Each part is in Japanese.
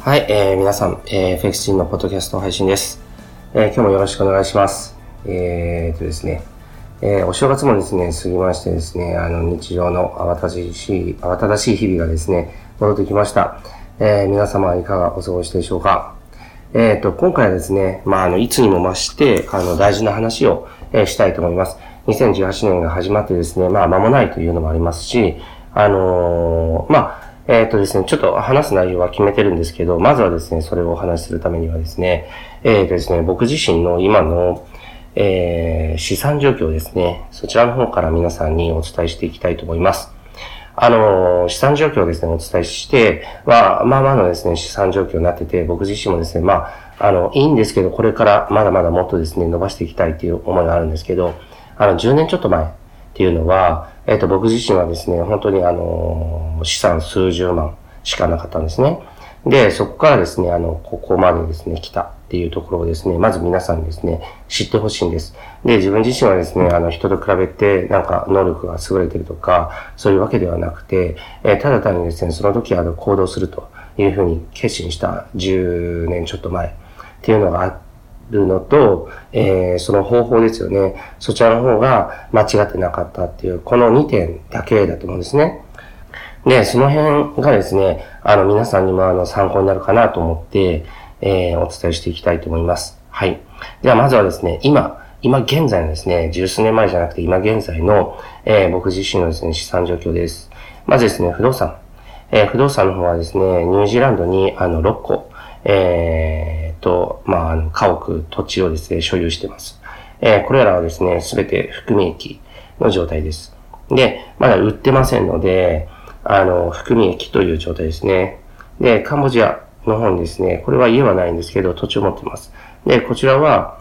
はい、えー、皆さん、えー、フェクシンのポッドキャスト配信です。えー、今日もよろしくお願いします。えー、とですね、えー、お正月もですね、過ぎましてですね、あの、日常の慌ただしい、慌ただしい日々がですね、戻ってきました。えー、皆様いかがお過ごしでしょうかえっ、ー、と、今回はですね、まあ、あの、いつにも増して、あの、大事な話を、えー、したいと思います。2018年が始まってですね、まあ、間もないというのもありますし、あのー、まあ、えっ、ー、とですね、ちょっと話す内容は決めてるんですけど、まずはですね、それをお話しするためにはですね、えっ、ー、とですね、僕自身の今の、えー、資産状況ですね、そちらの方から皆さんにお伝えしていきたいと思います。あの、資産状況をですね、お伝えして、は、まあまあのですね、資産状況になってて、僕自身もですね、まあ、あの、いいんですけど、これからまだまだもっとですね、伸ばしていきたいっていう思いがあるんですけど、あの、10年ちょっと前っていうのは、えっ、ー、と、僕自身はですね、本当にあの、資産数十万しかなかったんですね。で、そこからですね、あの、ここまでですね、来たっていうところをですね、まず皆さんにですね、知ってほしいんです。で、自分自身はですね、あの、人と比べて、なんか、能力が優れてるとか、そういうわけではなくて、えー、ただ単にですね、その時あの、行動するというふうに決心した10年ちょっと前っていうのがあって、るのと、えー、その方法ですよね。そちらの方が間違ってなかったっていう、この2点だけだと思うんですね。で、その辺がですね、あの、皆さんにもあの、参考になるかなと思って、えー、お伝えしていきたいと思います。はい。では、まずはですね、今、今現在のですね、十数年前じゃなくて今現在の、えー、僕自身のですね、資産状況です。まずですね、不動産。えー、不動産の方はですね、ニュージーランドにあの6個、えー、と、まあ、あの、家屋、土地をですね、所有しています。えー、これらはですね、すべて含み益の状態です。で、まだ売ってませんので、あの、含み益という状態ですね。で、カンボジアの方にですね、これは家はないんですけど、土地を持っています。で、こちらは、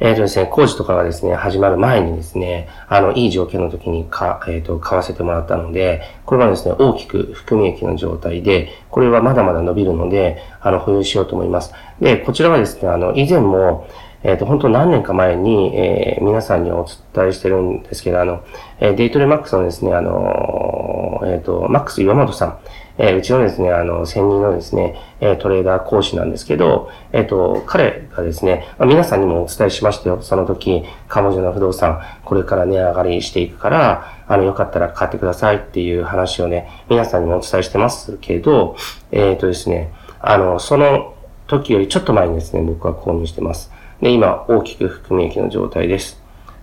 えっ、ー、とですね、工事とかがですね、始まる前にですね、あの、いい条件の時にか、えっ、ー、と、買わせてもらったので、これはですね、大きく含み益の状態で、これはまだまだ伸びるので、あの、保有しようと思います。で、こちらはですね、あの、以前も、えっ、ー、と、本当何年か前に、えー、皆さんにお伝えしてるんですけど、あの、えー、デイトレマックスのですね、あの、えっ、ー、と、マックス岩本さん、え、うちのですね、あの、専任のですね、え、トレーダー講師なんですけど、えっ、と、彼がですね、ま、皆さんにもお伝えしましたよ。その時、彼女の不動産、これから値上がりしていくから、あの、よかったら買ってくださいっていう話をね、皆さんにもお伝えしてますけど、えっ、とですね、あの、その時よりちょっと前にですね、僕は購入してます。で、今、大きく含み益の状態です。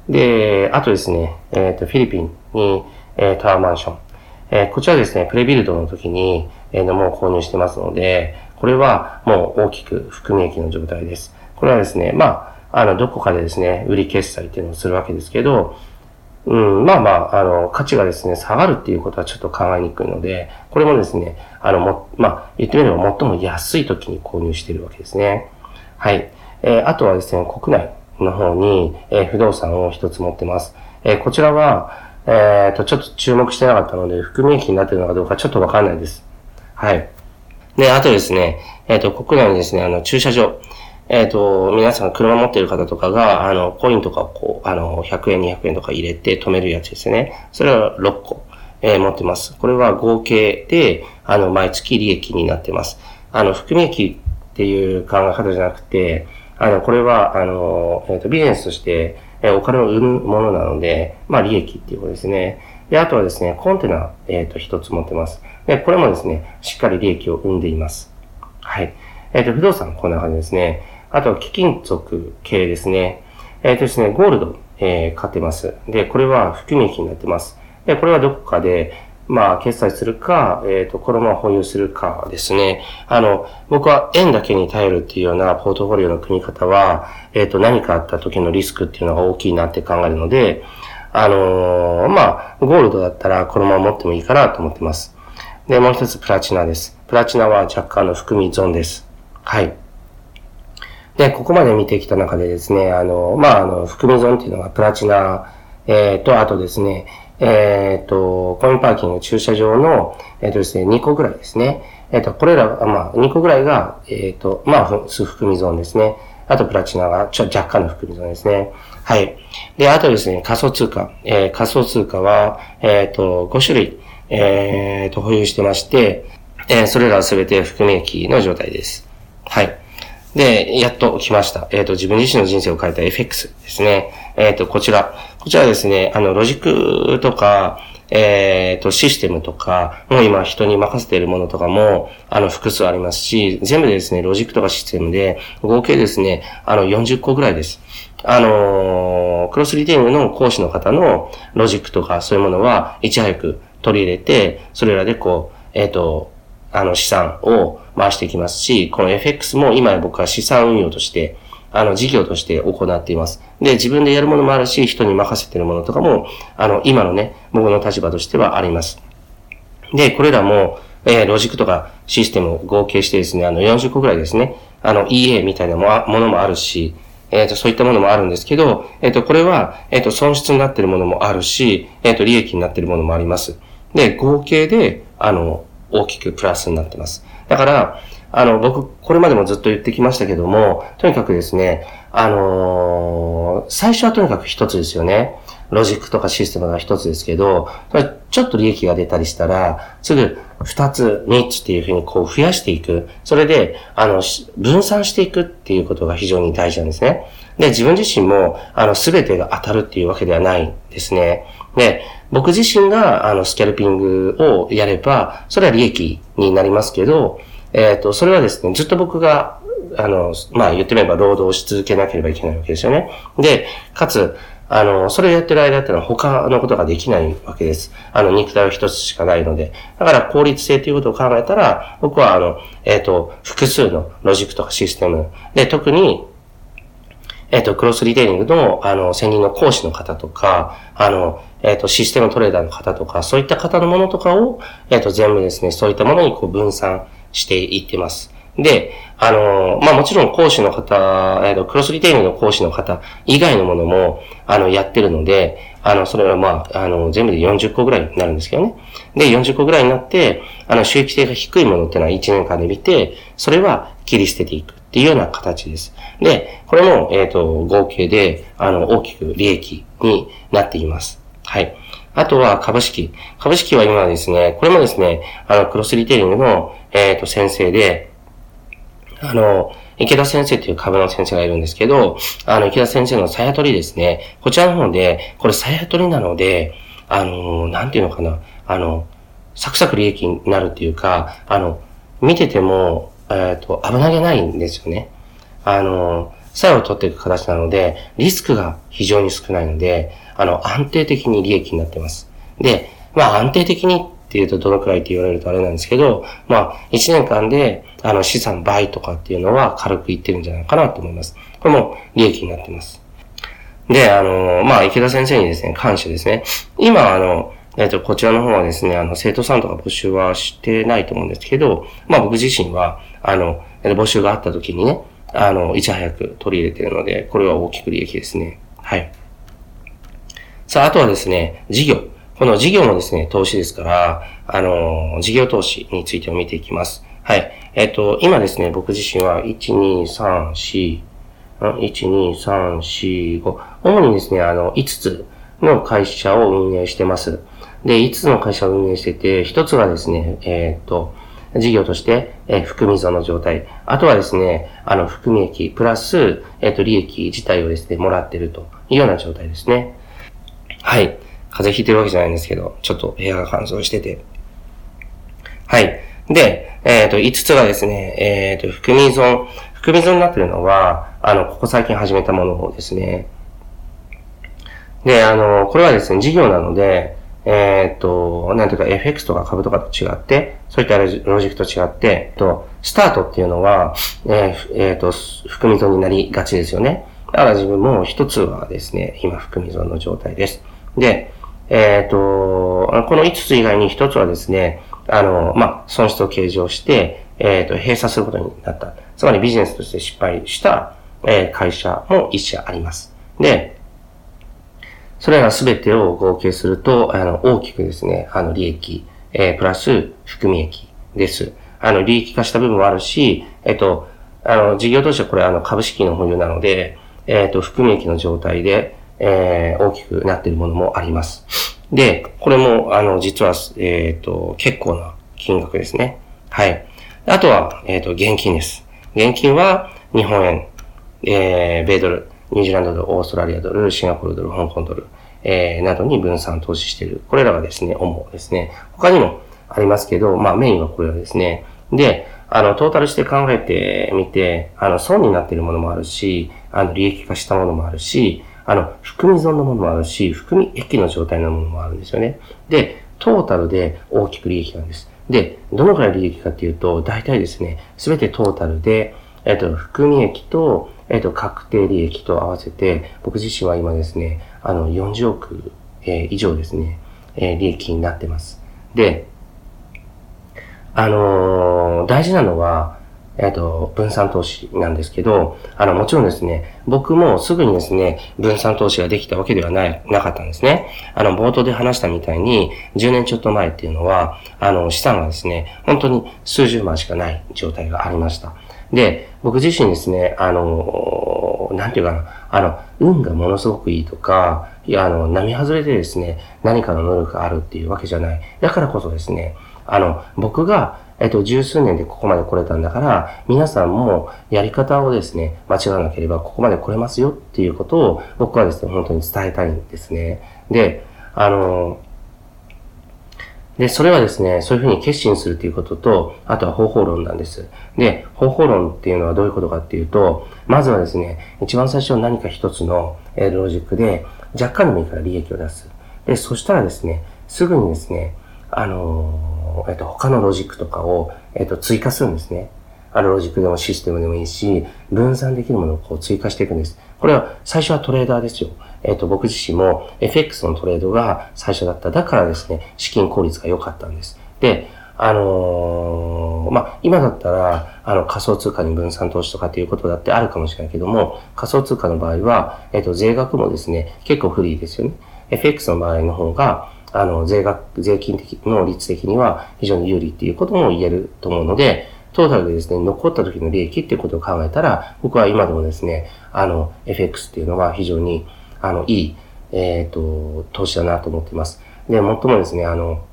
で、あとですね、えっ、と、フィリピンに、え、タワーマンション、え、こちらですね、プレビルドの時に、えー、もう購入してますので、これはもう大きく含み益の状態です。これはですね、まあ、あの、どこかでですね、売り決済っていうのをするわけですけど、うん、まあまあ、あの、価値がですね、下がるっていうことはちょっと考えにくいので、これもですね、あの、も、まあ、言ってみれば最も安い時に購入しているわけですね。はい。えー、あとはですね、国内の方に、えー、不動産を一つ持ってます。えー、こちらは、えっ、ー、と、ちょっと注目してなかったので、含み益になってるのかどうかちょっとわかんないです。はい。で、あとですね、えっ、ー、と、国内にですね、あの、駐車場。えっ、ー、と、皆さん車持ってる方とかが、あの、コインとかこう、あの、100円、200円とか入れて止めるやつですね。それは6個、えー、持ってます。これは合計で、あの、毎月利益になってます。あの、含み益っていう考え方じゃなくて、あの、これは、あの、えっ、と、ビジネスとして、えお金を生むものなので、まあ利益っていうことですね。で、あとはですね、コンテナ、えっ、ー、と、一つ持ってます。で、これもですね、しっかり利益を生んでいます。はい。えっ、ー、と、不動産、こんな感じですね。あと、貴金属系ですね。えっ、ー、とですね、ゴールド、えー、買ってます。で、これは含み益になってます。で、これはどこかで、まあ、決済するか、えっ、ー、と、このまま保有するかですね。あの、僕は円だけに頼るっていうようなポートフォリオの組み方は、えっ、ー、と、何かあった時のリスクっていうのが大きいなって考えるので、あのー、まあ、ゴールドだったらこのまま持ってもいいかなと思ってます。で、もう一つプラチナです。プラチナは若干の含み損です。はい。で、ここまで見てきた中でですね、あの、まあ、あの、含み損っていうのがプラチナ、えっ、と、あとですね、えっ、ー、と、コインパーキング駐車場の、えっ、ー、とですね、2個ぐらいですね。えっ、と、これら、まあ、2個ぐらいが、えっ、と、まあ、含みゾーンですね。あと、プラチナが、ちょ、若干の含みゾーンですね。はい。で、あとですね、仮想通貨。え仮想通貨は、えっ、と、5種類、えっ、と、保有してまして、えー、それらはすべて含み益の状態です。はい。で、やっと来ました。えっ、ー、と、自分自身の人生を変えた FX ですね。えっ、ー、と、こちら。こちらですね、あの、ロジックとか、えっ、ー、と、システムとか、もう今人に任せているものとかも、あの、複数ありますし、全部でですね、ロジックとかシステムで、合計ですね、あの、40個ぐらいです。あのクロスリテイングの講師の方のロジックとかそういうものは、いち早く取り入れて、それらでこう、えっ、と、あの、資産を回していきますし、この FX も今僕は資産運用として、あの、事業として行っています。で、自分でやるものもあるし、人に任せてるものとかも、あの、今のね、僕の立場としてはあります。で、これらも、えー、ロジックとかシステムを合計してですね、あの、40個くらいですね、あの、EA みたいなものもあるし、えっ、ー、と、そういったものもあるんですけど、えっ、ー、と、これは、えっ、と、損失になってるものもあるし、えっ、と、利益になってるものもあります。で、合計で、あの、大きくプラスになってます。だから、あの、僕、これまでもずっと言ってきましたけども、とにかくですね、あのー、最初はとにかく一つですよね。ロジックとかシステムが一つですけど、ちょっと利益が出たりしたら、すぐ二つ、三つっていうふうにこう増やしていく。それで、あの、分散していくっていうことが非常に大事なんですね。で、自分自身も、あの、すべてが当たるっていうわけではないですね。で、僕自身が、あの、スキャルピングをやれば、それは利益になりますけど、えっ、ー、と、それはですね、ずっと僕が、あの、まあ言ってみれば労働し続けなければいけないわけですよね。で、かつ、あの、それをやってる間ってのは他のことができないわけです。あの、肉体は一つしかないので。だから効率性ということを考えたら、僕はあの、えっ、ー、と、複数のロジックとかシステムで、特に、えっ、ー、と、クロスリテイリングの、あの、専任の講師の方とか、あの、えっ、ー、と、システムトレーダーの方とか、そういった方のものとかを、えっ、と、全部ですね、そういったものにこう分散していってます。で、あの、まあ、もちろん講師の方、えっ、と、クロスリテイリングの講師の方以外のものも、あの、やってるので、あの、それはまあ、あの、全部で40個ぐらいになるんですけどね。で、40個ぐらいになって、あの、収益性が低いものっていうのは1年間で見て、それは切り捨てていくっていうような形です。で、これも、えっ、と、合計で、あの、大きく利益になっています。はい。あとは株式。株式は今ですね、これもですね、あの、クロスリテイリングの、えっ、ー、と、先生で、あの、池田先生という株の先生がいるんですけど、あの、池田先生のさや取りですね。こちらの方で、これさや取りなので、あの、なんていうのかな。あの、サクサク利益になるっていうか、あの、見てても、えっ、ー、と、危なげないんですよね。あの、作用を取っていく形なので、リスクが非常に少ないので、あの、安定的に利益になってます。で、まあ安定的にっていうとどのくらいって言われるとあれなんですけど、まあ1年間で、あの資産倍とかっていうのは軽く言ってるんじゃないかなと思います。これも利益になってます。で、あの、まあ池田先生にですね、感謝ですね。今、あの、えっ、と、こちらの方はですね、あの、生徒さんとか募集はしてないと思うんですけど、まあ僕自身は、あの、募集があった時にね、あの、いち早く取り入れてるので、これは大きく利益ですね。はい。さあ、あとはですね、事業。この事業もですね、投資ですから、あの、事業投資についても見ていきます。はい。えっ、と、今ですね、僕自身は、1、2、3、4、1、2、3、4、5。主にですね、あの、5つの会社を運営してます。で、5つの会社を運営してて、1つはですね、えっ、と、事業として、えー、含み損の状態。あとはですね、あの、含み益、プラス、えっ、と、利益自体をですね、もらってるというような状態ですね。はい。風邪ひいてるわけじゃないんですけど、ちょっと部屋が乾燥してて。はい。で、えっ、ー、と、5つがですね、えっ、と、含み損。含み損になってるのは、あの、ここ最近始めたものですね。で、あの、これはですね、事業なので、えっ、ー、と、なんていうか FX とか株とかと違って、そういったロジックと違って、と、スタートっていうのは、えー、えー、と、含み損になりがちですよね。だから自分も一つはですね、今含み損の状態です。で、えっ、ー、と、この5つ以外に一つはですね、あの、まあ、損失を計上して、えっ、ー、と、閉鎖することになった。つまりビジネスとして失敗した、えー、会社も一社あります。で、それらすべてを合計すると、あの、大きくですね、あの、利益、えー、プラス、含み益です。あの、利益化した部分もあるし、えっと、あの、事業としてはこれ、あの、株式の保有なので、えっと、含み益の状態で、えー、大きくなっているものもあります。で、これも、あの、実は、えっ、と、結構な金額ですね。はい。あとは、えっ、ー、と、現金です。現金は、日本円、えー、米ドル、ニュージーランドドル、オーストラリアドル、シンガポールドル、香港ドル、えー、などに分散投資している。これらがですね、主ですね。他にもありますけど、まあメインはこれらですね。で、あの、トータルして考えてみて、あの、損になっているものもあるし、あの、利益化したものもあるし、あの、含み損のものもあるし、含み益の状態のものもあるんですよね。で、トータルで大きく利益なんです。で、どのくらい利益かっていうと、大体ですね、すべてトータルで、えっ、と、含み益と、えっ、と、確定利益と合わせて、僕自身は今ですね、あの、40億、えー、以上ですね、えー、利益になってます。で、あのー、大事なのは、えっ、と、分散投資なんですけど、あの、もちろんですね、僕もすぐにですね、分散投資ができたわけではない、なかったんですね。あの、冒頭で話したみたいに、10年ちょっと前っていうのは、あの、資産がですね、本当に数十万しかない状態がありました。で、僕自身ですね、あの、なんていうかな、あの、運がものすごくいいとか、いや、あの、波外れでですね、何かの能力があるっていうわけじゃない。だからこそですね、あの、僕がえっと、十数年でここまで来れたんだから、皆さんもやり方をですね、間違わなければここまで来れますよっていうことを僕はですね、本当に伝えたいんですね。で、あの、で、それはですね、そういうふうに決心するということと、あとは方法論なんです。で、方法論っていうのはどういうことかっていうと、まずはですね、一番最初何か一つのロジックで、若干でもいいから利益を出す。で、そしたらですね、すぐにですね、あのえっと、他のロジックとかを、えっと、追加するんですね。あるロジックでもシステムでもいいし、分散できるものをこう追加していくんです。これは最初はトレーダーですよ。えっと、僕自身も FX のトレードが最初だった。だからですね、資金効率が良かったんです。で、あのー、まあ、今だったら、あの、仮想通貨に分散投資とかっていうことだってあるかもしれないけども、仮想通貨の場合は、えっと、税額もですね、結構フリーですよね。FX の場合の方が、あの、税額、税金的の率的には非常に有利っていうことも言えると思うので、トータルでですね、残った時の利益っていうことを考えたら、僕は今でもですね、あの、FX っていうのは非常に、あの、いい、えっ、ー、と、投資だなと思っています。で、最もですね、あの、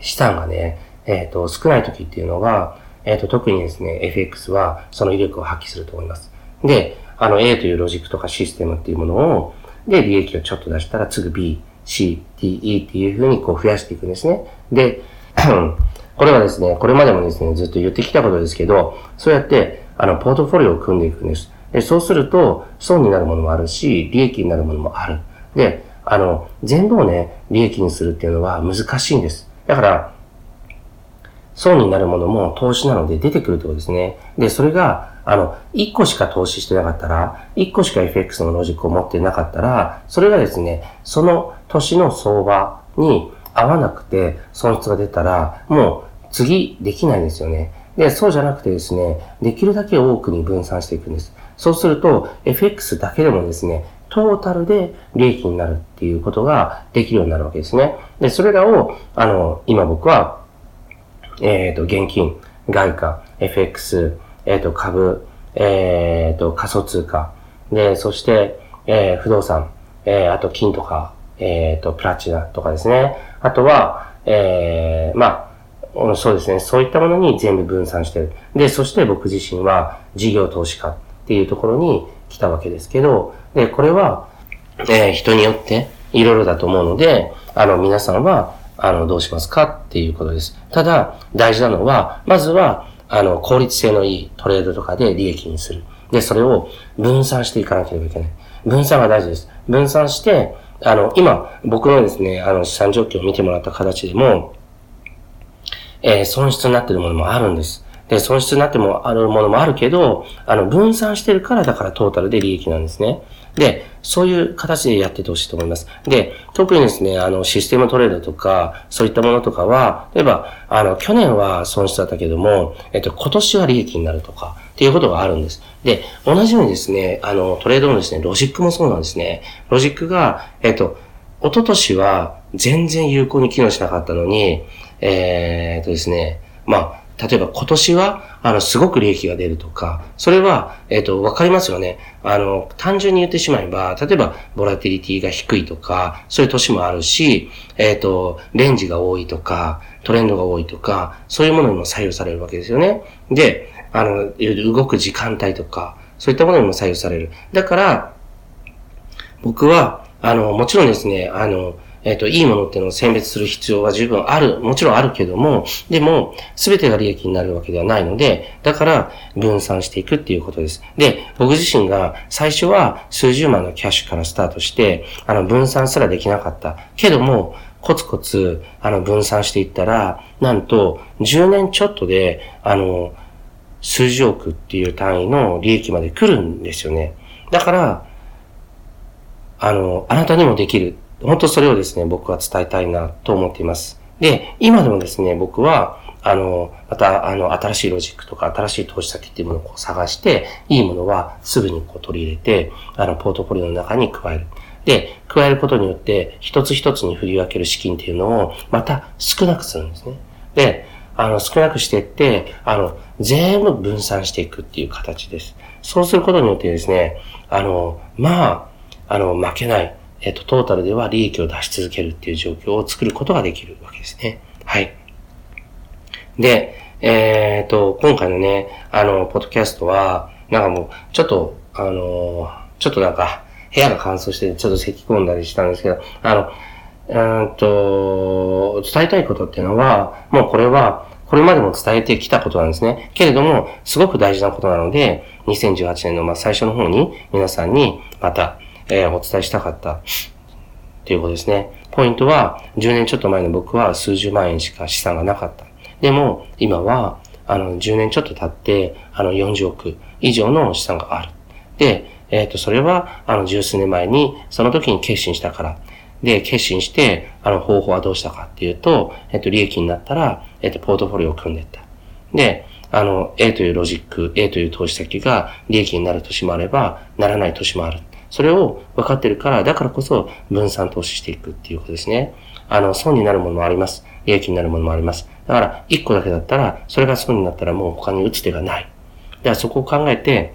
資産がね、えっ、ー、と、少ない時っていうのは、えっ、ー、と、特にですね、FX はその威力を発揮すると思います。で、あの、A というロジックとかシステムっていうものを、で、利益をちょっと出したら、次 B、C、D、E っていうふうにこう増やしていくんですね。で、これはですね、これまでもですね、ずっと言ってきたことですけど、そうやって、あの、ポートフォリオを組んでいくんです。で、そうすると、損になるものもあるし、利益になるものもある。で、あの、全部をね、利益にするっていうのは難しいんです。だから、損になるものも投資なので出てくるってことですね。で、それが、あの、1個しか投資してなかったら、1個しか FX のロジックを持ってなかったら、それがですね、その年の相場に合わなくて損失が出たら、もう次できないんですよね。で、そうじゃなくてですね、できるだけ多くに分散していくんです。そうすると、FX だけでもですね、トータルで利益になるっていうことができるようになるわけですね。で、それらを、あの、今僕は、えっ、ー、と、現金、外貨、FX、えっ、ー、と、株、えっ、ー、と、仮想通貨、で、そして、えー、不動産、えー、あと金とか、えっ、と、プラチナとかですね。あとは、えー、まあ、そうですね。そういったものに全部分散してる。で、そして僕自身は事業投資家っていうところに来たわけですけど、で、これは、えー、人によっていろいろだと思うので、あの、皆さんは、あの、どうしますかっていうことです。ただ、大事なのは、まずは、あの、効率性のいいトレードとかで利益にする。で、それを分散していかなければいけない。分散が大事です。分散して、あの、今、僕のですね、あの、資産状況を見てもらった形でも、えー、損失になってるものもあるんです。で、損失になってもあるものもあるけど、あの、分散してるからだからトータルで利益なんですね。で、そういう形でやっててほしいと思います。で、特にですね、あの、システムトレードとか、そういったものとかは、例えば、あの、去年は損失だったけども、えっと、今年は利益になるとか、っていうことがあるんです。で、同じようにですね、あの、トレードのですね、ロジックもそうなんですね。ロジックが、えっと、一昨年は全然有効に機能しなかったのに、えー、っとですね、まあ、例えば今年は、あの、すごく利益が出るとか、それは、えっ、ー、と、わかりますよね。あの、単純に言ってしまえば、例えば、ボラティリティが低いとか、そういう年もあるし、えっ、ー、と、レンジが多いとか、トレンドが多いとか、そういうものにも左右されるわけですよね。で、あの、動く時間帯とか、そういったものにも左右される。だから、僕は、あの、もちろんですね、あの、えっ、ー、と、いいものっていうのを選別する必要は十分ある、もちろんあるけども、でも、すべてが利益になるわけではないので、だから分散していくっていうことです。で、僕自身が最初は数十万のキャッシュからスタートして、あの、分散すらできなかった。けども、コツコツ、あの、分散していったら、なんと、10年ちょっとで、あの、数十億っていう単位の利益まで来るんですよね。だから、あの、あなたにもできる。本当それをですね、僕は伝えたいなと思っています。で、今でもですね、僕は、あの、また、あの、新しいロジックとか、新しい投資先っていうものをこう探して、いいものはすぐにこう取り入れて、あの、ポートフォリオの中に加える。で、加えることによって、一つ一つに振り分ける資金っていうのを、また少なくするんですね。で、あの、少なくしていって、あの、全部分散していくっていう形です。そうすることによってですね、あの、まあ、あの、負けない。えっと、トータルでは利益を出し続けるっていう状況を作ることができるわけですね。はい。で、えー、っと、今回のね、あの、ポッドキャストは、なんかもう、ちょっと、あの、ちょっとなんか、部屋が乾燥して、ちょっと咳込んだりしたんですけど、あの、うんと、伝えたいことっていうのは、もうこれは、これまでも伝えてきたことなんですね。けれども、すごく大事なことなので、2018年のまあ最初の方に皆さんにまた、えー、お伝えしたかったっていうことですね。ポイントは、10年ちょっと前の僕は数十万円しか資産がなかった。でも、今は、あの、10年ちょっと経って、あの、40億以上の資産がある。で、えっ、ー、と、それは、あの、十数年前に、その時に決心したから。で、決心して、あの、方法はどうしたかっていうと、えっ、ー、と、利益になったら、えっ、ー、と、ポートフォリオを組んでいった。で、あの、A というロジック、A という投資先が利益になる年もあれば、ならない年もある。それを分かってるから、だからこそ分散投資していくっていうことですね。あの、損になるものもあります。利益になるものもあります。だから、1個だけだったら、それが損になったらもう他に打つ手がない。ではそこを考えて、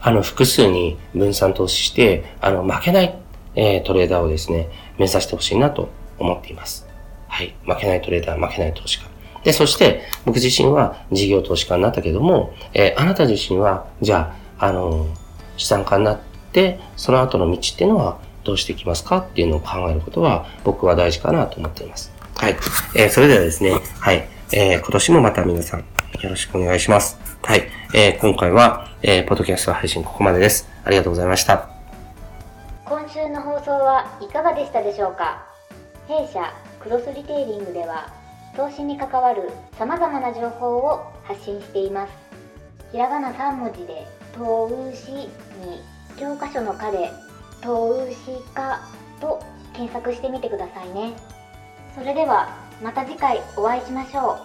あの、複数に分散投資して、あの、負けない、えー、トレーダーをですね、目指してほしいなと思っています。はい。負けないトレーダー、負けない投資家。で、そして、僕自身は事業投資家になったけども、えー、あなた自身は、じゃあ、あの、資産家になって、その後の道っていうのはどうしていきますかっていうのを考えることは、僕は大事かなと思っています。はい。えー、それではですね、はい。えー、今年もまた皆さん、よろしくお願いします。はい。えー、今回は、えー、ポッドキャスト配信ここまでです。ありがとうございました。今週の放送はいかがでしたでしょうか？弊社クロスリテイリングでは投資に関わる様々な情報を発信しています。ひらがな3文字で投資に教科書のかで投資家と検索してみてくださいね。それではまた次回お会いしましょ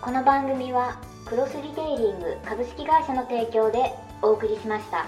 う。この番組はクロスリテイリング株式会社の提供でお送りしました。